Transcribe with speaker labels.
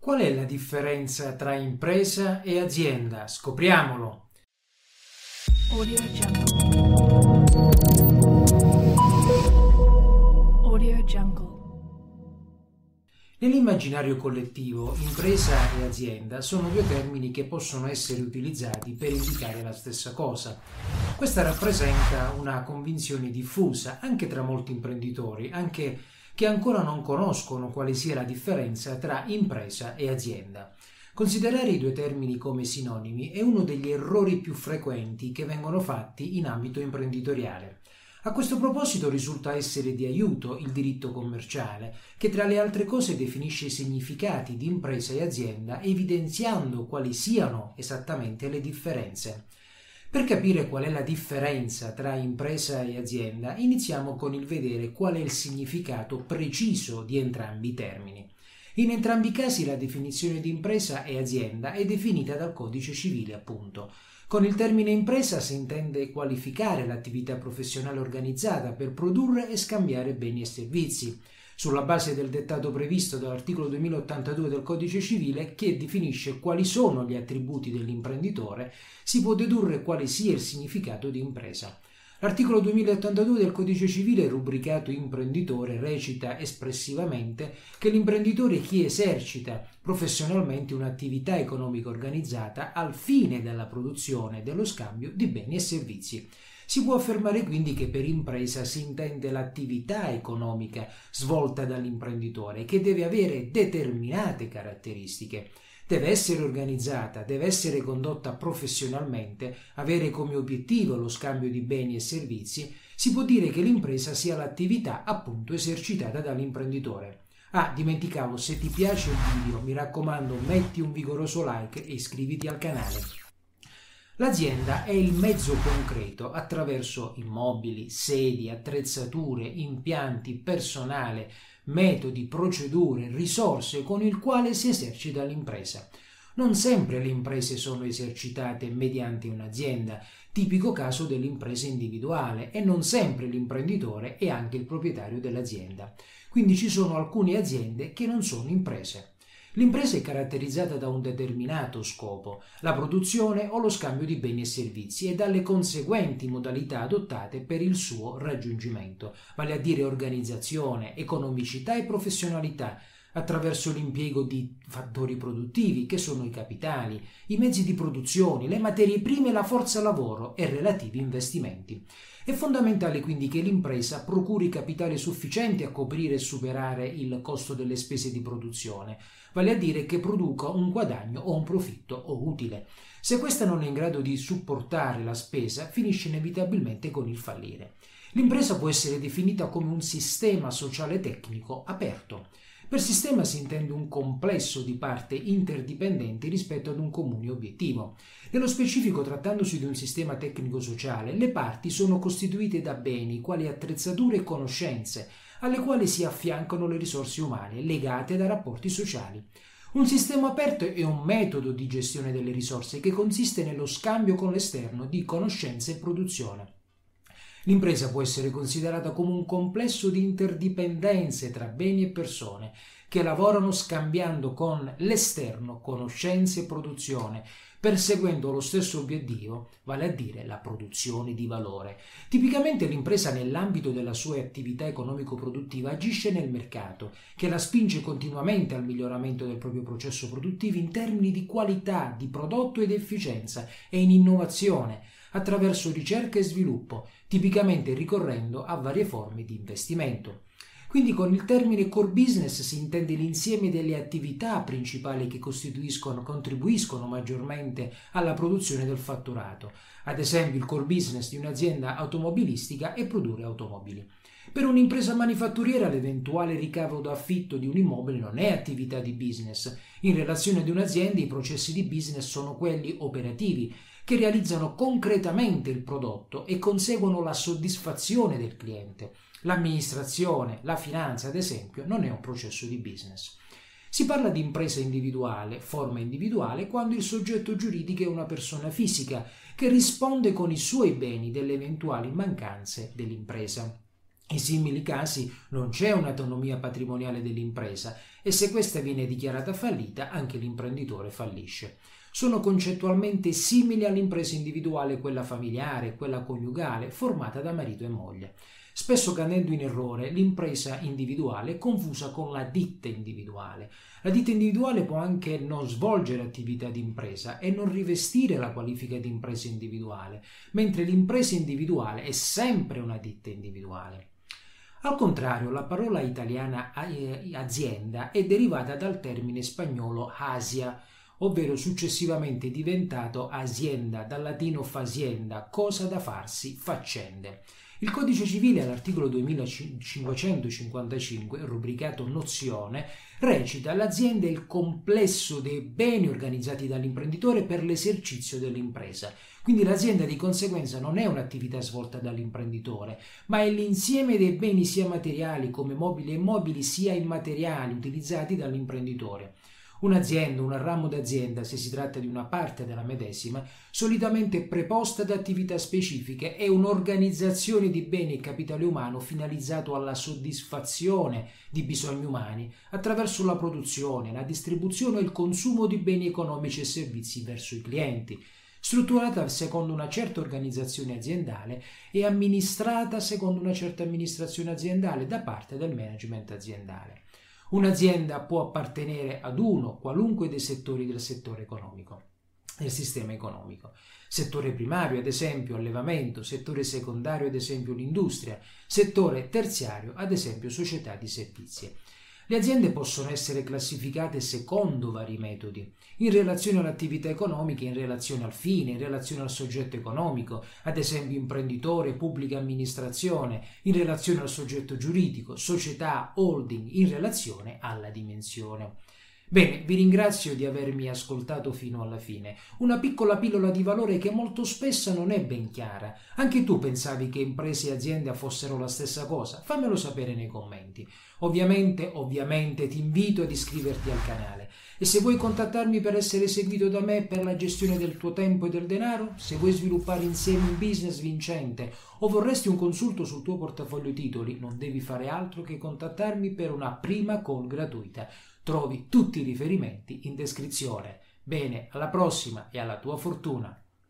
Speaker 1: Qual è la differenza tra impresa e azienda? Scopriamolo. Audio Audio Jungle. Nell'immaginario collettivo, impresa e azienda sono due termini che possono essere utilizzati per indicare la stessa cosa. Questa rappresenta una convinzione diffusa anche tra molti imprenditori, anche che ancora non conoscono quale sia la differenza tra impresa e azienda. Considerare i due termini come sinonimi è uno degli errori più frequenti che vengono fatti in ambito imprenditoriale. A questo proposito risulta essere di aiuto il diritto commerciale, che tra le altre cose definisce i significati di impresa e azienda evidenziando quali siano esattamente le differenze. Per capire qual è la differenza tra impresa e azienda, iniziamo con il vedere qual è il significato preciso di entrambi i termini. In entrambi i casi la definizione di impresa e azienda è definita dal codice civile, appunto. Con il termine impresa si intende qualificare l'attività professionale organizzata per produrre e scambiare beni e servizi sulla base del dettato previsto dall'articolo 2082 del Codice civile che definisce quali sono gli attributi dell'imprenditore, si può dedurre quale sia il significato di impresa. L'articolo 2082 del Codice civile, rubricato imprenditore, recita espressivamente che l'imprenditore è chi esercita professionalmente un'attività economica organizzata al fine della produzione e dello scambio di beni e servizi. Si può affermare quindi che per impresa si intende l'attività economica svolta dall'imprenditore che deve avere determinate caratteristiche. Deve essere organizzata, deve essere condotta professionalmente, avere come obiettivo lo scambio di beni e servizi. Si può dire che l'impresa sia l'attività appunto esercitata dall'imprenditore. Ah, dimenticavo, se ti piace il video, mi raccomando, metti un vigoroso like e iscriviti al canale. L'azienda è il mezzo concreto attraverso immobili, sedi, attrezzature, impianti, personale, metodi, procedure, risorse con il quale si esercita l'impresa. Non sempre le imprese sono esercitate mediante un'azienda, tipico caso dell'impresa individuale, e non sempre l'imprenditore è anche il proprietario dell'azienda. Quindi ci sono alcune aziende che non sono imprese. L'impresa è caratterizzata da un determinato scopo, la produzione o lo scambio di beni e servizi e dalle conseguenti modalità adottate per il suo raggiungimento, vale a dire organizzazione, economicità e professionalità, attraverso l'impiego di fattori produttivi che sono i capitali, i mezzi di produzione, le materie prime, la forza lavoro e relativi investimenti. È fondamentale quindi che l'impresa procuri capitale sufficiente a coprire e superare il costo delle spese di produzione, vale a dire che produca un guadagno o un profitto o utile. Se questa non è in grado di supportare la spesa, finisce inevitabilmente con il fallire. L'impresa può essere definita come un sistema sociale tecnico aperto. Per sistema si intende un complesso di parti interdipendenti rispetto ad un comune obiettivo. Nello specifico, trattandosi di un sistema tecnico-sociale, le parti sono costituite da beni quali attrezzature e conoscenze, alle quali si affiancano le risorse umane legate da rapporti sociali. Un sistema aperto è un metodo di gestione delle risorse che consiste nello scambio con l'esterno di conoscenze e produzione. L'impresa può essere considerata come un complesso di interdipendenze tra beni e persone che lavorano scambiando con l'esterno conoscenze e produzione, perseguendo lo stesso obiettivo, vale a dire la produzione di valore. Tipicamente l'impresa nell'ambito della sua attività economico-produttiva agisce nel mercato, che la spinge continuamente al miglioramento del proprio processo produttivo in termini di qualità, di prodotto ed efficienza e in innovazione, attraverso ricerca e sviluppo, tipicamente ricorrendo a varie forme di investimento. Quindi con il termine core business si intende l'insieme delle attività principali che costituiscono, contribuiscono maggiormente alla produzione del fatturato. Ad esempio il core business di un'azienda automobilistica è produrre automobili. Per un'impresa manifatturiera l'eventuale ricavo d'affitto di un immobile non è attività di business. In relazione ad un'azienda i processi di business sono quelli operativi, che realizzano concretamente il prodotto e conseguono la soddisfazione del cliente. L'amministrazione, la finanza, ad esempio, non è un processo di business. Si parla di impresa individuale, forma individuale, quando il soggetto giuridico è una persona fisica che risponde con i suoi beni delle eventuali mancanze dell'impresa. In simili casi non c'è un'autonomia patrimoniale dell'impresa e se questa viene dichiarata fallita anche l'imprenditore fallisce. Sono concettualmente simili all'impresa individuale, quella familiare, quella coniugale, formata da marito e moglie. Spesso cadendo in errore, l'impresa individuale è confusa con la ditta individuale. La ditta individuale può anche non svolgere attività di impresa e non rivestire la qualifica di impresa individuale, mentre l'impresa individuale è sempre una ditta individuale. Al contrario, la parola italiana eh, azienda è derivata dal termine spagnolo asia, ovvero successivamente diventato azienda, dal latino fasienda, cosa da farsi, faccende. Il codice civile all'articolo 2555, rubricato nozione, recita l'azienda è il complesso dei beni organizzati dall'imprenditore per l'esercizio dell'impresa. Quindi l'azienda di conseguenza non è un'attività svolta dall'imprenditore, ma è l'insieme dei beni sia materiali come mobili e immobili sia immateriali utilizzati dall'imprenditore. Un'azienda, un ramo d'azienda, se si tratta di una parte della medesima, solitamente è preposta ad attività specifiche e un'organizzazione di beni e capitale umano finalizzato alla soddisfazione di bisogni umani attraverso la produzione, la distribuzione e il consumo di beni economici e servizi verso i clienti strutturata secondo una certa organizzazione aziendale e amministrata secondo una certa amministrazione aziendale da parte del management aziendale. Un'azienda può appartenere ad uno qualunque dei settori del settore economico del sistema economico. Settore primario, ad esempio, allevamento, settore secondario, ad esempio, l'industria, settore terziario, ad esempio, società di servizi. Le aziende possono essere classificate secondo vari metodi, in relazione all'attività economica, in relazione al fine, in relazione al soggetto economico, ad esempio imprenditore, pubblica amministrazione, in relazione al soggetto giuridico, società, holding, in relazione alla dimensione. Bene, vi ringrazio di avermi ascoltato fino alla fine. Una piccola pillola di valore che molto spesso non è ben chiara. Anche tu pensavi che imprese e aziende fossero la stessa cosa? Fammelo sapere nei commenti. Ovviamente, ovviamente ti invito ad iscriverti al canale. E se vuoi contattarmi per essere seguito da me per la gestione del tuo tempo e del denaro, se vuoi sviluppare insieme un business vincente o vorresti un consulto sul tuo portafoglio titoli, non devi fare altro che contattarmi per una prima call gratuita. Trovi tutti i riferimenti in descrizione. Bene, alla prossima e alla tua fortuna!